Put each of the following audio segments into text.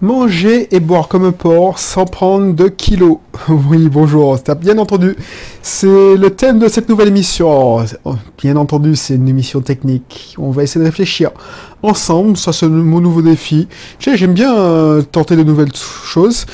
Manger et boire comme un porc sans prendre de kilos. Oui, bonjour, t'as bien entendu. C'est le thème de cette nouvelle émission. Bien entendu, c'est une émission technique. On va essayer de réfléchir ensemble. Ça, c'est mon nouveau défi. J'aime bien euh, tenter de nouvelles choses.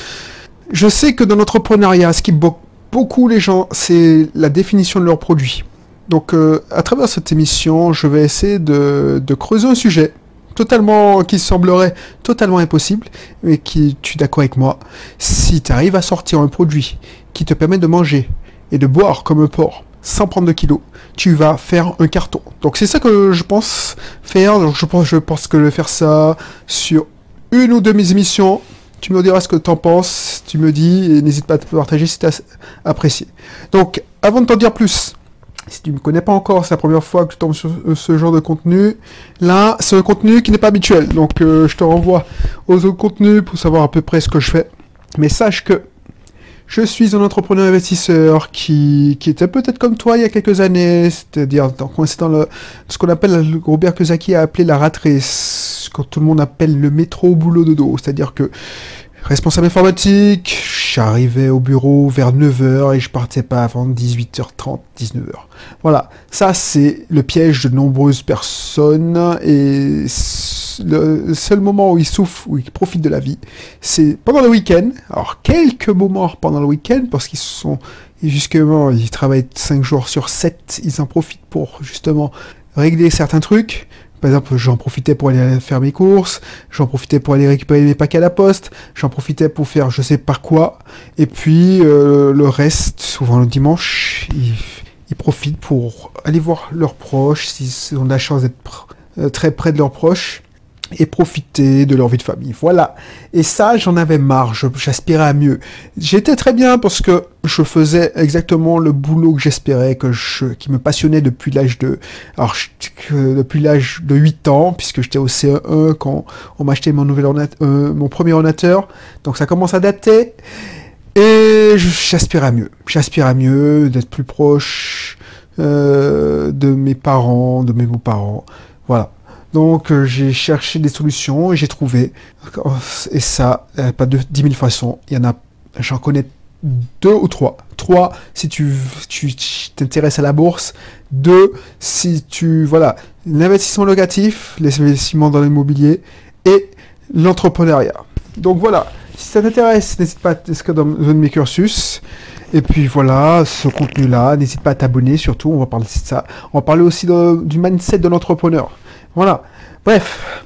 Je sais que dans l'entrepreneuriat, ce qui bloque beaucoup les gens, c'est la définition de leurs produits. Donc, euh, à travers cette émission, je vais essayer de creuser un sujet totalement, qui semblerait totalement impossible, mais qui, tu es d'accord avec moi, si tu arrives à sortir un produit qui te permet de manger et de boire comme un porc sans prendre de kilos, tu vas faire un carton. Donc c'est ça que je pense faire. Donc je pense, que je vais faire ça sur une ou deux mes émissions. Tu me diras ce que tu en penses, tu me dis, et n'hésite pas à te partager si tu as apprécié. Donc, avant de t'en dire plus, si tu ne me connais pas encore, c'est la première fois que tu tombes sur euh, ce genre de contenu. Là, c'est un contenu qui n'est pas habituel. Donc, euh, je te renvoie aux autres contenus pour savoir à peu près ce que je fais. Mais sache que je suis un entrepreneur investisseur qui, qui était peut-être comme toi il y a quelques années, c'est-à-dire dans le, ce qu'on appelle, Robert Kiyosaki a appelé la rat race, quand tout le monde appelle le métro au boulot de dos. C'est-à-dire que responsable informatique, j'arrivais au bureau vers 9h et je partais pas avant 18h30, 19h. Voilà, ça c'est le piège de nombreuses personnes et le seul moment où ils souffrent, où ils profitent de la vie, c'est pendant le week-end. Alors quelques moments pendant le week-end parce qu'ils sont justement, ils travaillent 5 jours sur 7, ils en profitent pour justement régler certains trucs. Par exemple, j'en profitais pour aller faire mes courses, j'en profitais pour aller récupérer mes paquets à la poste, j'en profitais pour faire je sais pas quoi. Et puis euh, le reste, souvent le dimanche, ils, profitent pour aller voir leurs proches, s'ils ont la chance d'être euh, très près de leurs proches et profiter de leur vie de famille. Voilà. Et ça, j'en avais marre. J'aspirais à mieux. J'étais très bien parce que je faisais exactement le boulot que j'espérais, que je, qui me passionnait depuis l'âge de, alors, depuis l'âge de 8 ans, puisque j'étais au CE1 quand on m'a acheté mon nouvel euh, mon premier ordinateur. Donc ça commence à dater. Et j'aspirais à mieux. J'aspire à mieux, d'être plus proche euh, de mes parents, de mes beaux-parents. Voilà. Donc euh, j'ai cherché des solutions et j'ai trouvé. Et ça, pas de 10 000 façons. Il y en a, j'en connais deux ou trois. Trois, si tu t'intéresses à la bourse. Deux, si tu, voilà, l'investissement locatif, les investissements dans l'immobilier et l'entrepreneuriat. Donc voilà, si ça t'intéresse, n'hésite pas à t'inscrire dans un de mes cursus. Et puis voilà, ce contenu-là, n'hésite pas à t'abonner surtout, on va parler de ça. On va parler aussi du mindset de l'entrepreneur. Voilà. Bref,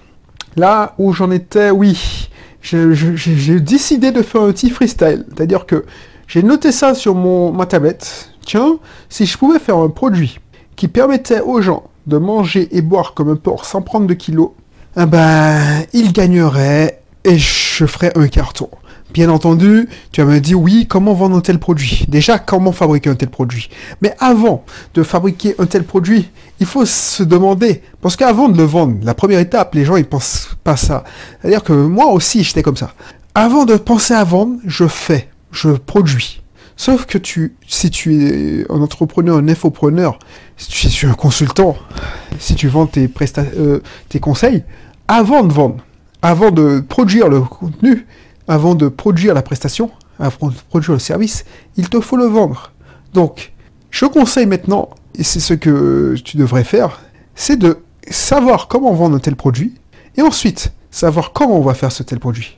là où j'en étais, oui, j'ai décidé de faire un petit freestyle. C'est-à-dire que j'ai noté ça sur mon, ma tablette. Tiens, si je pouvais faire un produit qui permettait aux gens de manger et boire comme un porc sans prendre de kilos, eh ben, ils gagneraient et je ferais un carton. Bien entendu, tu vas me dire oui, comment vendre un tel produit? Déjà, comment fabriquer un tel produit? Mais avant de fabriquer un tel produit, il faut se demander, parce qu'avant de le vendre, la première étape, les gens ils pensent pas ça. C'est-à-dire que moi aussi, j'étais comme ça. Avant de penser à vendre, je fais, je produis. Sauf que tu, si tu es un entrepreneur, un infopreneur, si tu es un consultant, si tu vends tes, euh, tes conseils, avant de vendre, avant de produire le contenu, avant de produire la prestation, avant de produire le service, il te faut le vendre. Donc, je conseille maintenant, et c'est ce que tu devrais faire, c'est de savoir comment vendre un tel produit, et ensuite savoir comment on va faire ce tel produit.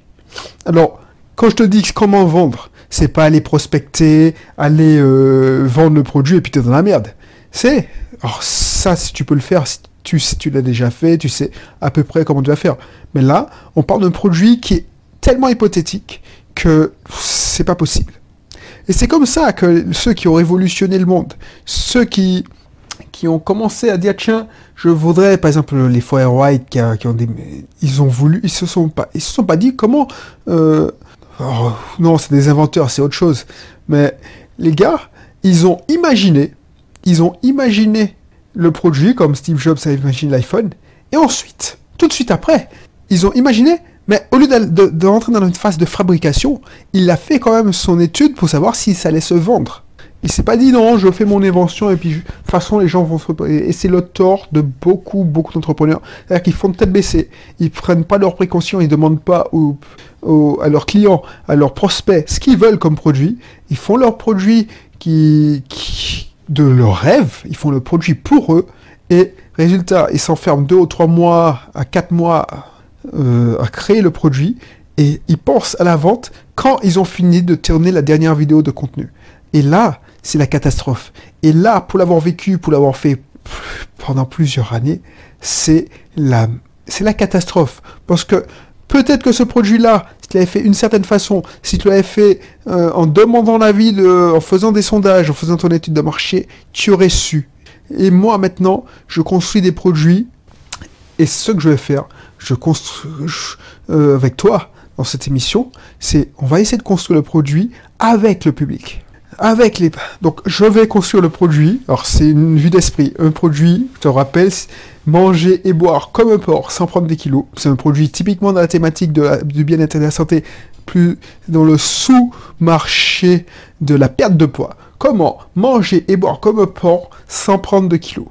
Alors, quand je te dis comment vendre, c'est pas aller prospecter, aller euh, vendre le produit et puis t'es dans la merde. C'est, alors ça, si tu peux le faire, tu, si tu l'as déjà fait, tu sais à peu près comment tu vas faire. Mais là, on parle d'un produit qui est tellement hypothétique que c'est pas possible. Et c'est comme ça que ceux qui ont révolutionné le monde, ceux qui, qui ont commencé à dire tiens, je voudrais, par exemple les Fire White qui, qui, ont ils ont voulu, ils se sont pas, ils se sont pas dit comment, euh, oh, non, c'est des inventeurs, c'est autre chose. Mais les gars, ils ont imaginé, ils ont imaginé le produit comme Steve Jobs a imaginé l'iPhone, et ensuite, tout de suite après, ils ont imaginé au lieu de, dans une phase de fabrication, il a fait quand même son étude pour savoir si ça allait se vendre. Il s'est pas dit non, je fais mon invention et puis de toute façon les gens vont se et c'est le tort de beaucoup beaucoup d'entrepreneurs, c'est-à-dire qu'ils font tête baissée, ils prennent pas leurs précautions, ils demandent pas à leurs clients, à leurs prospects, ce qu'ils veulent comme produit. Ils font leur produit qui, de leur rêve, ils font le produit pour eux, et résultat, ils s'enferment deux ou trois mois à quatre mois euh, à créer le produit, et ils pensent à la vente quand ils ont fini de tourner la dernière vidéo de contenu. Et là, c'est la catastrophe. Et là, pour l'avoir vécu, pour l'avoir fait pendant plusieurs années, c'est la, c'est la catastrophe. Parce que peut-être que ce produit-là, si tu l'avais fait d'une certaine façon, si tu l'avais fait euh, en demandant l'avis, en faisant des sondages, en faisant ton étude de marché, tu aurais su. Et moi maintenant, je construis des produits, et ce que je vais faire, je construis euh, avec toi dans cette émission, c'est on va essayer de construire le produit avec le public avec les... Donc, je vais construire le produit. Alors, c'est une vue d'esprit. Un produit, je te rappelle, manger et boire comme un porc sans prendre des kilos. C'est un produit typiquement dans la thématique de du bien-être et de la santé, plus dans le sous-marché de la perte de poids. Comment manger et boire comme un porc sans prendre de kilos?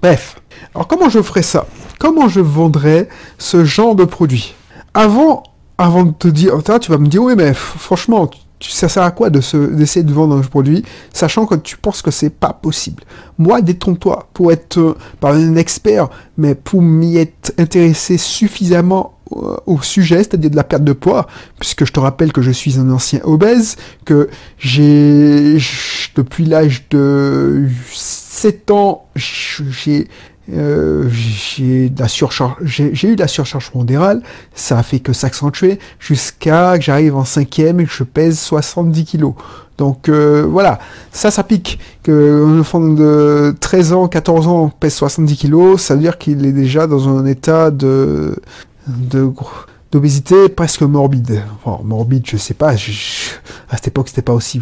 Bref. Alors, comment je ferais ça? Comment je vendrais ce genre de produit? Avant, avant de te dire, tu vas me dire, oui, mais franchement, ça sert à quoi d'essayer de vendre un produit, sachant que tu penses que c'est pas possible? Moi, détrompe-toi pour être euh, par un expert, mais pour m'y être intéressé suffisamment euh, au sujet, c'est-à-dire de la perte de poids, puisque je te rappelle que je suis un ancien obèse, que j'ai, depuis l'âge de 7 ans, j'ai euh, j'ai de eu de la surcharge pondérale, ça a fait que s'accentuer jusqu'à que j'arrive en cinquième et que je pèse 70 kilos. Donc euh, voilà, ça, ça pique. Que enfant de 13 ans, 14 ans pèse 70 kilos, ça veut dire qu'il est déjà dans un état de d'obésité presque morbide. Enfin, morbide, je sais pas. à cette époque, c'était pas aussi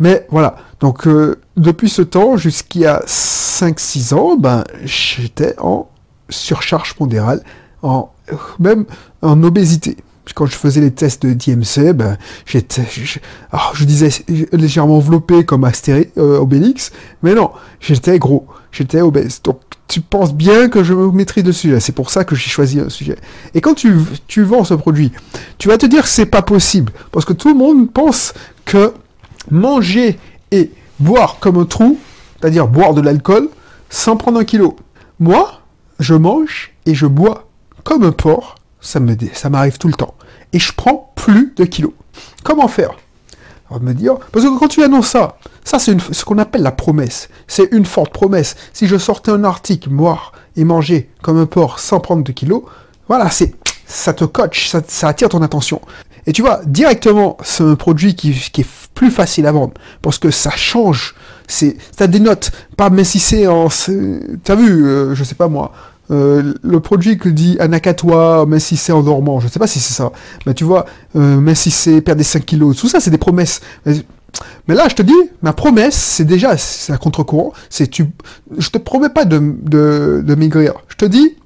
mais voilà, donc euh, depuis ce temps jusqu'à 5-6 ans, ben, j'étais en surcharge pondérale, en, même en obésité. Quand je faisais les tests de DMC, ben, j'étais, je, ah, je, disais légèrement enveloppé comme Astérix, euh, Obélix, mais non, j'étais gros, j'étais obèse. Donc tu penses bien que je maîtrise le sujet. C'est pour ça que j'ai choisi un sujet. Et quand tu, tu vends ce produit, tu vas te dire que c'est pas possible. Parce que tout le monde pense que manger et boire comme un trou, c'est-à-dire boire de l'alcool, sans prendre un kilo. Moi, je mange et je bois comme un porc, ça m'arrive tout le temps. Et je prends plus de kilos. Comment faire? Me dire, parce que quand tu annonces ça, ça c'est ce qu'on appelle la promesse. C'est une forte promesse. Si je sortais un article, boire et manger comme un porc sans prendre de kilos, voilà, c'est ça te coach, ça, attire ton attention. Et tu vois, directement, c'est un produit qui, est plus facile à vendre. Parce que ça change. C'est, ça dénote. Pas mincissé en, t'as vu, euh, je sais pas moi, euh, le produit que dit Anakatoa, mincissé en dormant, je sais pas si c'est ça. Mais tu vois, euh, mincissé, perdre des 5 kilos, tout ça, c'est des promesses. Mais, là, je te dis, ma promesse, c'est déjà, c'est à contre-courant, c'est tu, je te promets pas de, de, de maigrir. Je te dis,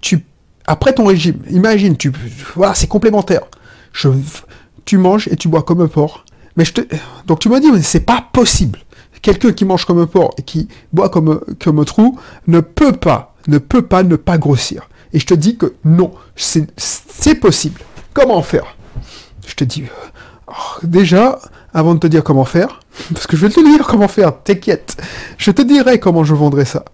tu, après ton régime, imagine, tu, voilà, c'est complémentaire tu manges et tu bois comme un porc. Mais je te, donc tu m'as dit, mais c'est pas possible. Quelqu'un qui mange comme un porc et qui boit comme, comme un trou ne peut pas, ne peut pas ne pas grossir. Et je te dis que non, c'est possible. Comment faire? Je te dis, oh, déjà, avant de te dire comment faire, parce que je vais te dire comment faire, t'inquiète, je te dirai comment je vendrai ça.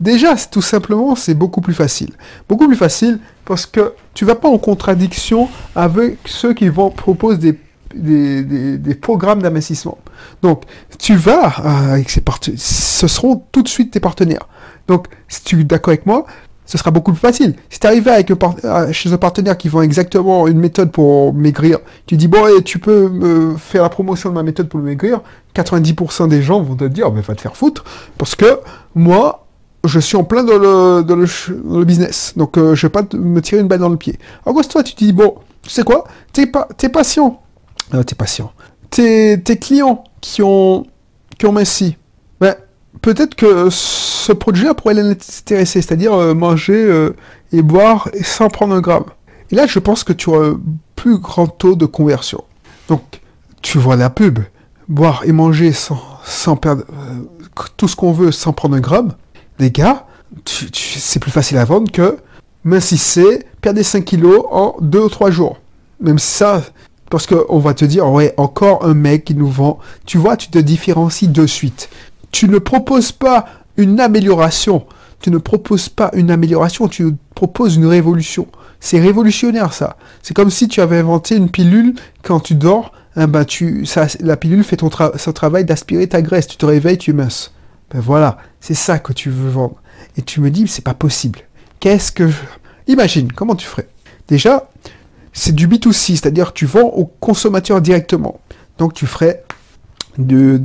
Déjà, tout simplement, c'est beaucoup plus facile. Beaucoup plus facile parce que tu vas pas en contradiction avec ceux qui vont proposer des programmes d'investissement. Donc, tu vas euh, avec ces partenaires, ce seront tout de suite tes partenaires. Donc, si tu es d'accord avec moi, ce sera beaucoup plus facile. Si tu arrives avec euh, chez un partenaire qui vend exactement une méthode pour maigrir, tu dis, bon, tu peux faire la promotion de ma méthode pour maigrir, 90% des gens vont te dire, mais va te faire foutre, parce que moi, je suis en plein dans le, le, business. Donc, euh, je vais pas me tirer une balle dans le pied. Alors, toi, tu te dis, bon, tu sais quoi T'es pas, patient. Euh, t'es patient. Tes, tes clients qui ont, qui ont minci, ben, peut-être que ce produit-là pourrait les intéresser, c'est-à-dire euh, manger euh, et boire sans prendre un gramme. Et là, je pense que tu auras un plus grand taux de conversion. Donc, tu vois la pub, boire et manger sans, perdre tout ce qu'on veut sans prendre un gramme les gars, c'est plus facile à vendre que mincissez, perdez 5 kilos en 2 ou 3 jours. même ça, parce qu'on va te dire, ouais, encore un mec qui nous vend. Tu vois, tu te différencies de suite. Tu ne proposes pas une amélioration. Tu ne proposes pas une amélioration, tu proposes une révolution. C'est révolutionnaire ça. C'est comme si tu avais inventé une pilule quand tu dors. Hein, ben la pilule fait son travail d'aspirer ta graisse. Tu te réveilles, tu es mince. Ben voilà, c'est ça que tu veux vendre. Et tu me dis, c'est pas possible. Qu'est-ce que... Imagine, comment tu ferais? Déjà, c'est du B2C, c'est-à-dire tu vends au consommateur directement. Donc tu ferais de,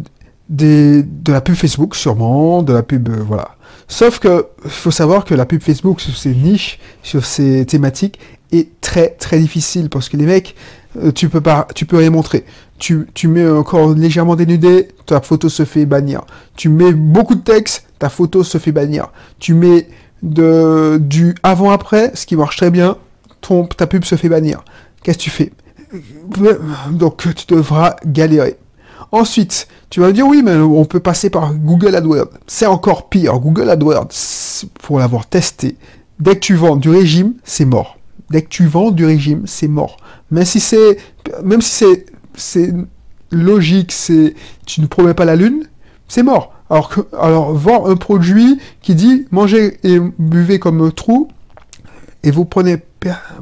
de, la pub Facebook sûrement, de la pub... Euh, voilà. Sauf que faut savoir que la pub Facebook sur ces niches, sur ces thématiques, est très très difficile parce que les mecs, euh, tu peux pas, tu peux rien montrer. Tu, tu mets encore légèrement dénudé, ta photo se fait bannir. Tu mets beaucoup de texte, ta photo se fait bannir. Tu mets de, du avant-après, ce qui marche très bien, ton, ta pub se fait bannir. Qu'est-ce que tu fais? Donc tu devras galérer. Ensuite, tu vas me dire oui, mais on peut passer par Google AdWords. C'est encore pire. Google AdWords, pour l'avoir testé, dès que tu vends du régime, c'est mort. Dès que tu vends du régime, c'est mort. Même si c'est, même si c'est, logique, c'est, tu ne promets pas la lune, c'est mort. Alors que, alors, voir un produit qui dit mangez et buvez comme trou, et vous prenez,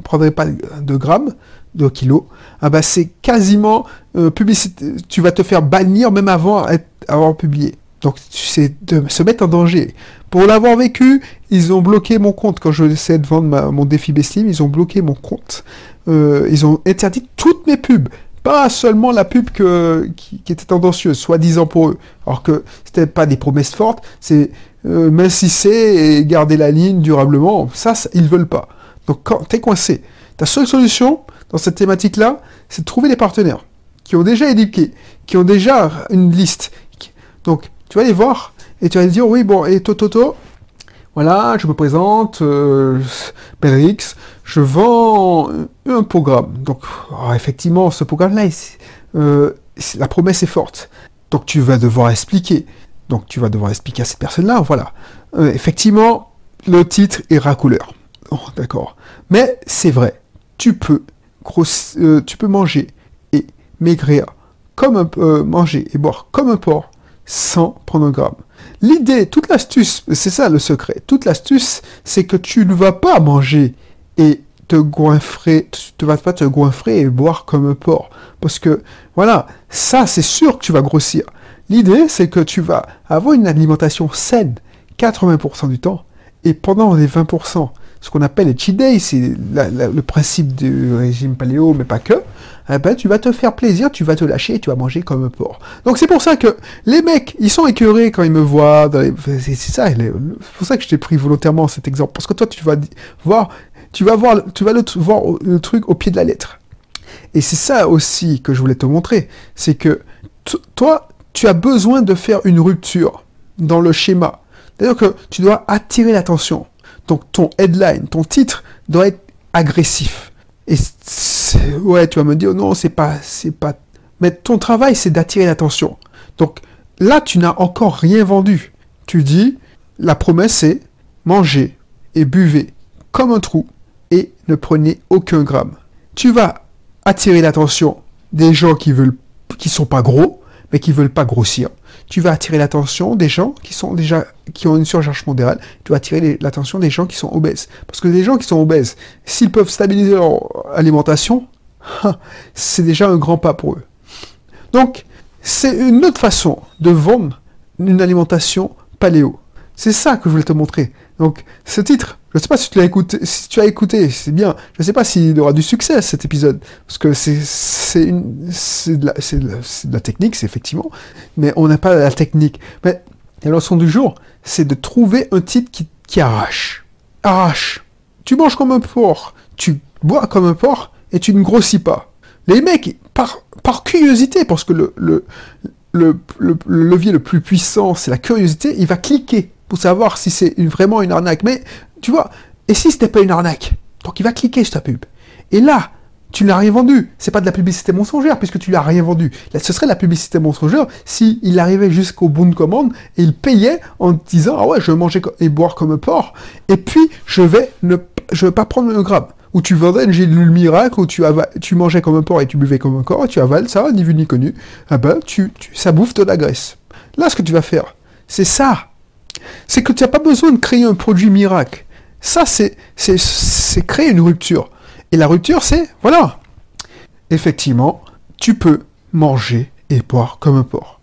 prendrez pas de grammes, de kilos, ah bah c'est quasiment euh, publicité. Tu vas te faire bannir même avant avoir publié. Donc c'est de se mettre en danger. Pour l'avoir vécu, ils ont bloqué mon compte quand je essayais de vendre mon défi Beslim. Ils ont bloqué mon compte. Euh, ils ont interdit toutes mes pubs. Pas seulement la pub qui, était tendancieuse, soi-disant pour eux. Alors que c'était pas des promesses fortes, c'est euh, mincissez et garder la ligne durablement. Ça, ça ils veulent pas. Donc quand t'es coincé, ta seule solution, dans cette thématique-là, c'est de trouver des partenaires qui ont déjà éduqué, qui ont déjà une liste. Donc, tu vas les voir et tu vas dire, oui, bon, et Tototo, voilà, je me présente, euh, je vends un programme. Donc, oh, effectivement, ce programme-là, euh, la promesse est forte. Donc, tu vas devoir expliquer. Donc, tu vas devoir expliquer à cette personne-là, voilà. Euh, effectivement, le titre est racouleur. Oh, D'accord. Mais c'est vrai, tu peux euh, tu peux manger et maigrir comme un, euh, manger et boire comme un porc sans prendre un gramme. L'idée, toute l'astuce, c'est ça le secret. Toute l'astuce, c'est que tu ne vas pas manger et te goinfrer, tu ne vas pas te goinfrer et boire comme un porc. Parce que, voilà, ça, c'est sûr que tu vas grossir. L'idée, c'est que tu vas avoir une alimentation saine 80% du temps et pendant les 20%, ce qu'on appelle les cheat days, c'est le principe du régime paléo, mais pas que, eh ben, tu vas te faire plaisir, tu vas te lâcher et tu vas manger comme un porc. Donc c'est pour ça que les mecs, ils sont écœurés quand ils me voient. C'est ça, c'est pour ça que je t'ai pris volontairement cet exemple, parce que toi, tu vas voir, tu vas voir, tu vas le, voir le truc au pied de la lettre. Et c'est ça aussi que je voulais te montrer, c'est que toi, tu as besoin de faire une rupture dans le schéma. C'est-à-dire que tu dois attirer l'attention. Donc ton headline, ton titre doit être agressif. Et ouais, tu vas me dire non, c'est pas, c'est pas. Mais ton travail, c'est d'attirer l'attention. Donc là, tu n'as encore rien vendu. Tu dis, la promesse c'est mangez et buvez comme un trou et ne prenez aucun gramme. Tu vas attirer l'attention des gens qui veulent, qui sont pas gros, mais qui veulent pas grossir tu vas attirer l'attention des gens qui sont déjà qui ont une surcharge modérale, tu vas attirer l'attention des gens qui sont obèses. Parce que les gens qui sont obèses, s'ils peuvent stabiliser leur alimentation, c'est déjà un grand pas pour eux. Donc, c'est une autre façon de vendre une alimentation paléo. C'est ça que je voulais te montrer. Donc, ce titre, je sais pas si tu l'as écouté, si tu as écouté, c'est bien. Je sais pas s'il aura du succès cet épisode, parce que c'est c'est de, la, de la technique, c'est effectivement, mais on n'a pas la technique. Mais la leçon du jour, c'est de trouver un titre qui, qui arrache. Arrache. Tu manges comme un porc, tu bois comme un porc, et tu ne grossis pas. Les mecs, par, par curiosité, parce que le, le, le levier le plus puissant, c'est la curiosité, il va cliquer pour savoir si c'est vraiment une arnaque. Mais tu vois, et si c'était pas une arnaque? Donc il va cliquer sur ta pub. Et là, tu n'as rien vendu. C'est pas de la publicité mensongère puisque tu l'as rien vendu. Ce serait la publicité mensongère si il arrivait jusqu'au bout de commande et il payait en disant ah ouais je vais manger et boire comme un porc et puis je vais ne je veux pas prendre le gramme. Ou tu vendrais une gélule miracle, ou tu, tu mangeais comme un porc et tu buvais comme un corps, et tu avales ça, ni vu ni connu. Ah ben, tu, ça bouffe de la graisse. Là, ce que tu vas faire, c'est ça. C'est que tu n'as pas besoin de créer un produit miracle. Ça, c'est, créer une rupture. Et la rupture, c'est, voilà. Effectivement, tu peux manger et boire comme un porc.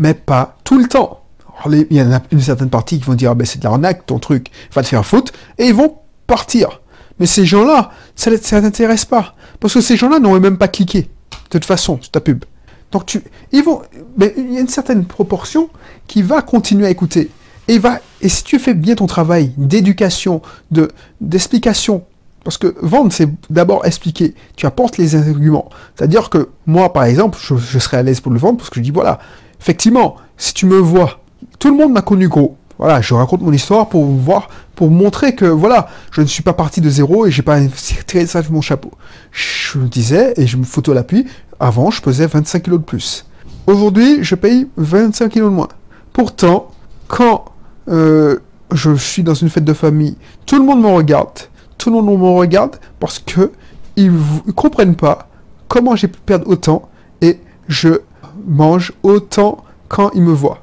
Mais pas tout le temps. il y en a une certaine partie qui vont dire, ah ben, c'est de l'arnaque, ton truc, va te faire foutre, et ils vont partir. Mais ces gens-là, ça ne t'intéresse pas. Parce que ces gens-là n'auraient même pas cliqué, de toute façon, sur ta pub. Donc tu, ils vont, mais il y a une certaine proportion qui va continuer à écouter. Et va, et si tu fais bien ton travail d'éducation, de, d'explication, parce que vendre, c'est d'abord expliquer. Tu apportes les arguments. C'est-à-dire que moi, par exemple, je, serais à l'aise pour le vendre parce que je dis, voilà, effectivement, si tu me vois, tout le monde m'a connu gros. Voilà, je raconte mon histoire pour voir, pour montrer que voilà, je ne suis pas parti de zéro et j'ai pas tiré ça de mon chapeau. Je me disais, et je me photo l'appui, avant je pesais 25 kilos de plus. Aujourd'hui, je paye 25 kilos de moins. Pourtant, quand euh, je suis dans une fête de famille, tout le monde me regarde, tout le monde me regarde parce que ils comprennent pas comment j'ai pu perdre autant et je mange autant quand ils me voient.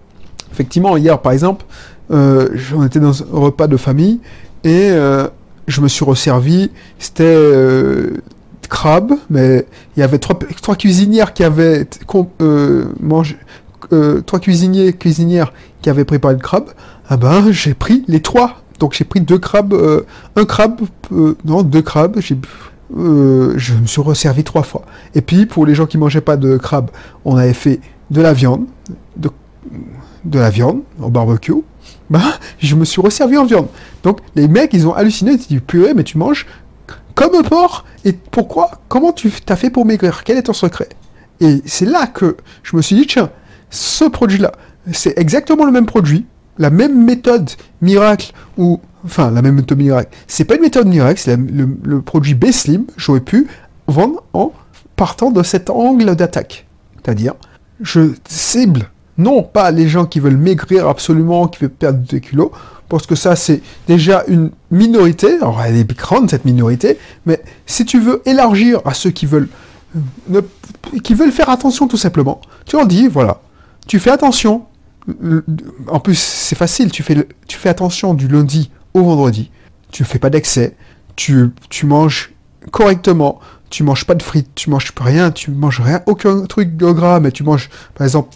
Effectivement, hier par exemple, euh, on était dans un repas de famille et euh, je me suis resservi. C'était crabe, mais il y avait trois, trois cuisinières qui avaient mangé, trois cuisiniers cuisinières qui avaient préparé le crabe. Ah ben, j'ai pris les trois. Donc j'ai pris deux crabes, un crabe, non deux crabes. J'ai je me suis resservi trois fois. Et puis, pour les gens qui mangeaient pas de crabe, on avait fait de la viande, de, de la viande au barbecue, bah, je me suis resservi en viande. Donc, les mecs, ils ont halluciné, ils disent, purée, mais tu manges comme un porc Et pourquoi Comment tu t'as fait pour maigrir? Quel est ton secret? Et c'est là que je me suis dit, tiens, ce produit-là, c'est exactement le même produit, la même méthode miracle, ou, enfin, la même méthode miracle. C'est pas une méthode miracle, c'est le, produit B-Slim, j'aurais pu vendre en partant de cet angle d'attaque. C'est-à-dire, je cible non pas les gens qui veulent maigrir absolument, qui veulent perdre des kilos, parce que ça c'est déjà une minorité, alors elle est grande cette minorité, mais si tu veux élargir à ceux qui veulent, euh, qui veulent faire attention tout simplement, tu leur dis, voilà, tu fais attention, en plus c'est facile, tu fais, tu fais attention du lundi au vendredi, tu ne fais pas d'excès, tu, tu manges correctement, tu manges pas de frites, tu manges rien, tu manges rien, aucun truc de gras, mais tu manges, par exemple,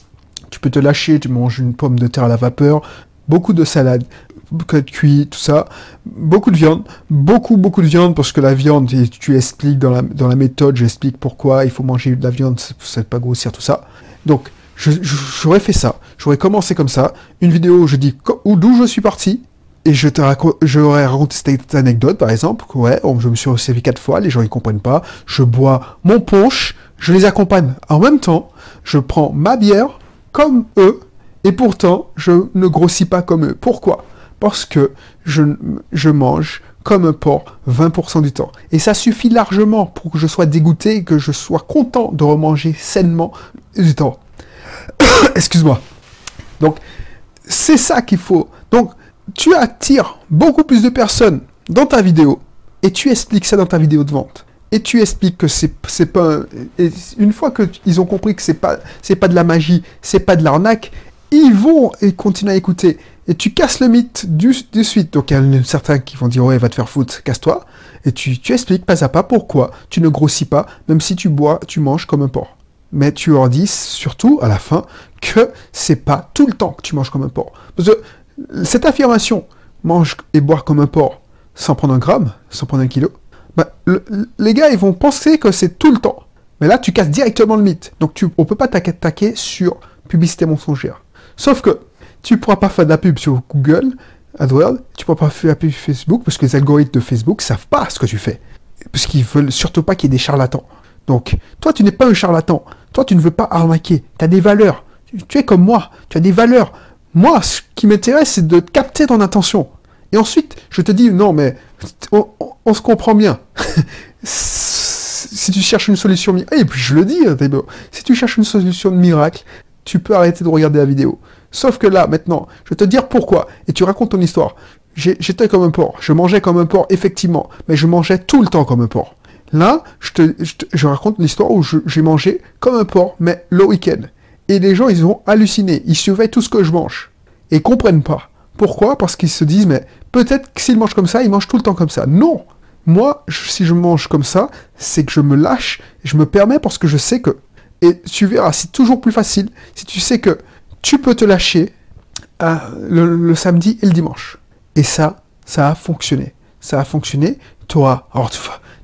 tu peux te lâcher, tu manges une pomme de terre à la vapeur, beaucoup de salade, de cuit, tout ça, beaucoup de viande, beaucoup, beaucoup de viande, parce que la viande, tu expliques dans la, dans la méthode, j'explique pourquoi il faut manger de la viande, c'est pas grossir, tout ça. Donc, j'aurais fait ça, j'aurais commencé comme ça, une vidéo où je dis d'où je suis parti, et je te raconte, j'aurais raconté cette anecdote, par exemple, ouais, je me suis servi quatre fois, les gens ils comprennent pas, je bois mon punch, je les accompagne en même temps, je prends ma bière, comme eux, et pourtant je ne grossis pas comme eux. Pourquoi? Parce que je, je mange comme un porc 20% du temps. Et ça suffit largement pour que je sois dégoûté et que je sois content de remanger sainement du temps. Excuse-moi. Donc, c'est ça qu'il faut. Donc, tu attires beaucoup plus de personnes dans ta vidéo et tu expliques ça dans ta vidéo de vente et tu expliques que c'est pas et une fois que ils ont compris que c'est pas pas de la magie, c'est pas de l'arnaque, ils vont et continuer à écouter et tu casses le mythe du, suite. Donc il y a certains qui vont dire ouais va te faire foutre, casse-toi et tu, tu expliques pas à pas pourquoi tu ne grossis pas même si tu bois, tu manges comme un porc. Mais tu leur dis surtout à la fin que c'est pas tout le temps que tu manges comme un porc. Parce que cette affirmation mange et boire comme un porc sans prendre un gramme, sans prendre un kilo, bah, les gars, ils vont penser que c'est tout le temps. Mais là, tu casses directement le mythe. Donc, tu, on peut pas t'attaquer sur publicité mensongère. Sauf que tu pourras pas faire de la pub sur Google, AdWords, tu pourras pas faire de la pub sur Facebook, parce que les algorithmes de Facebook savent pas ce que tu fais. Parce qu'ils veulent surtout pas qu'il y ait des charlatans. Donc, toi, tu n'es pas un charlatan. Toi, tu ne veux pas arnaquer. Tu as des valeurs. Tu es comme moi. Tu as des valeurs. Moi, ce qui m'intéresse, c'est de capter ton attention. Et ensuite, je te dis, non, mais on, se comprend bien. si tu cherches une solution miracle, et puis je le dis, hein, si tu cherches une solution de miracle, tu peux arrêter de regarder la vidéo. Sauf que là, maintenant, je vais te dire pourquoi, et tu racontes ton histoire. j'étais comme un porc. Je mangeais comme un porc, effectivement. Mais je mangeais tout le temps comme un porc. Là, je, te, je, raconte l'histoire où j'ai mangé comme un porc, mais le week-end. Et les gens, ils ont halluciné. Ils surveillent tout ce que je mange. Et ils comprennent pas. Pourquoi? Parce qu'ils se disent, mais peut-être que s'ils mangent comme ça, ils mangent tout le temps comme ça. Non Moi, si je mange comme ça, c'est que je me lâche, je me permets parce que je sais que... Et tu verras, c'est toujours plus facile si tu sais que tu peux te lâcher euh, le, samedi et le dimanche. Et ça, ça a fonctionné. Ça a fonctionné. Auras, alors tu,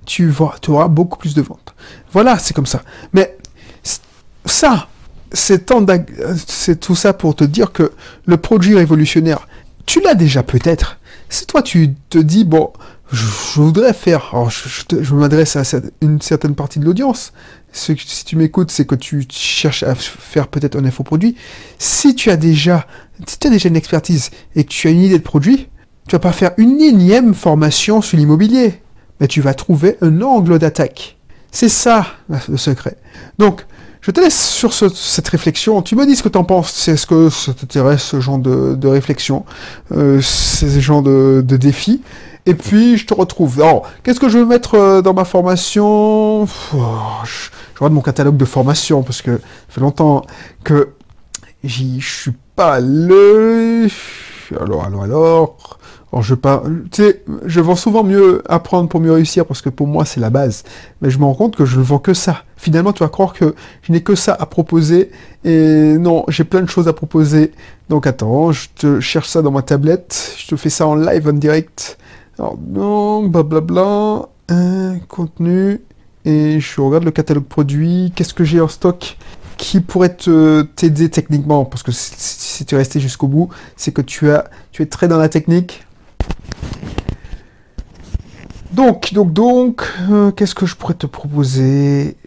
tu auras beaucoup plus de ventes. Voilà, c'est comme ça. Mais ça, c'est tout ça pour te dire que le produit révolutionnaire, tu l'as déjà peut-être. Si toi tu te dis, bon, je, voudrais faire, alors je, m'adresse à une certaine partie de l'audience, si tu m'écoutes, c'est que tu cherches à faire peut-être un infoproduit. Si tu as déjà, si tu as déjà une expertise et que tu as une idée de produit, tu vas pas faire une énième formation sur l'immobilier, mais tu vas trouver un angle d'attaque. C'est ça le secret. Donc, je te laisse sur cette réflexion. Tu me dis ce que tu en penses. C'est ce que ça t'intéresse, ce genre de, réflexion, euh, ce genre de, défi. Et puis, je te retrouve. Alors, qu'est-ce que je vais mettre euh, dans ma formation? Je regarde mon catalogue de formation parce que ça fait longtemps que j'y suis pas le. Alors, alors, alors. Alors je sais, je vends souvent mieux apprendre pour mieux réussir parce que pour moi c'est la base. Mais je me rends compte que je ne vends que ça. Finalement, tu vas croire que je n'ai que ça à proposer et non, j'ai plein de choses à proposer. Donc attends, je te cherche ça dans ma tablette, je te fais ça en live, en direct. Alors non, blablabla, un contenu et je regarde le catalogue produit. Qu'est-ce que j'ai en stock qui pourrait t'aider techniquement? Parce que si, tu es resté jusqu'au bout, c'est que tu as tu es très dans la technique donc, donc, donc, euh, qu'est-ce que je pourrais te proposer?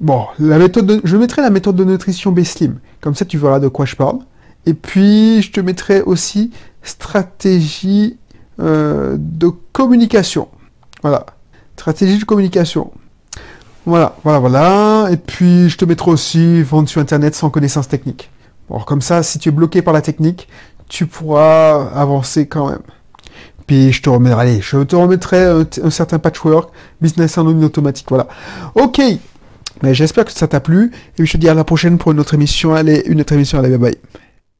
Bon, la méthode je mettrai la méthode de nutrition B-Slim. Comme ça, tu verras de quoi je parle. Et puis, je te mettrai aussi stratégie euh, de communication. Voilà. Stratégie de communication. Voilà, voilà, voilà. Et puis, je te mettrai aussi vendre sur Internet sans connaissance technique. Bon, comme ça, si tu es bloqué par la technique, tu pourras avancer quand même. Puis je te remettrai, allez, je te remettrai un, certain patchwork, business en automatique, voilà. Ok, mais j'espère que ça t'a plu, et je te dis à la prochaine pour une autre émission, allez, une autre émission, allez, bye bye.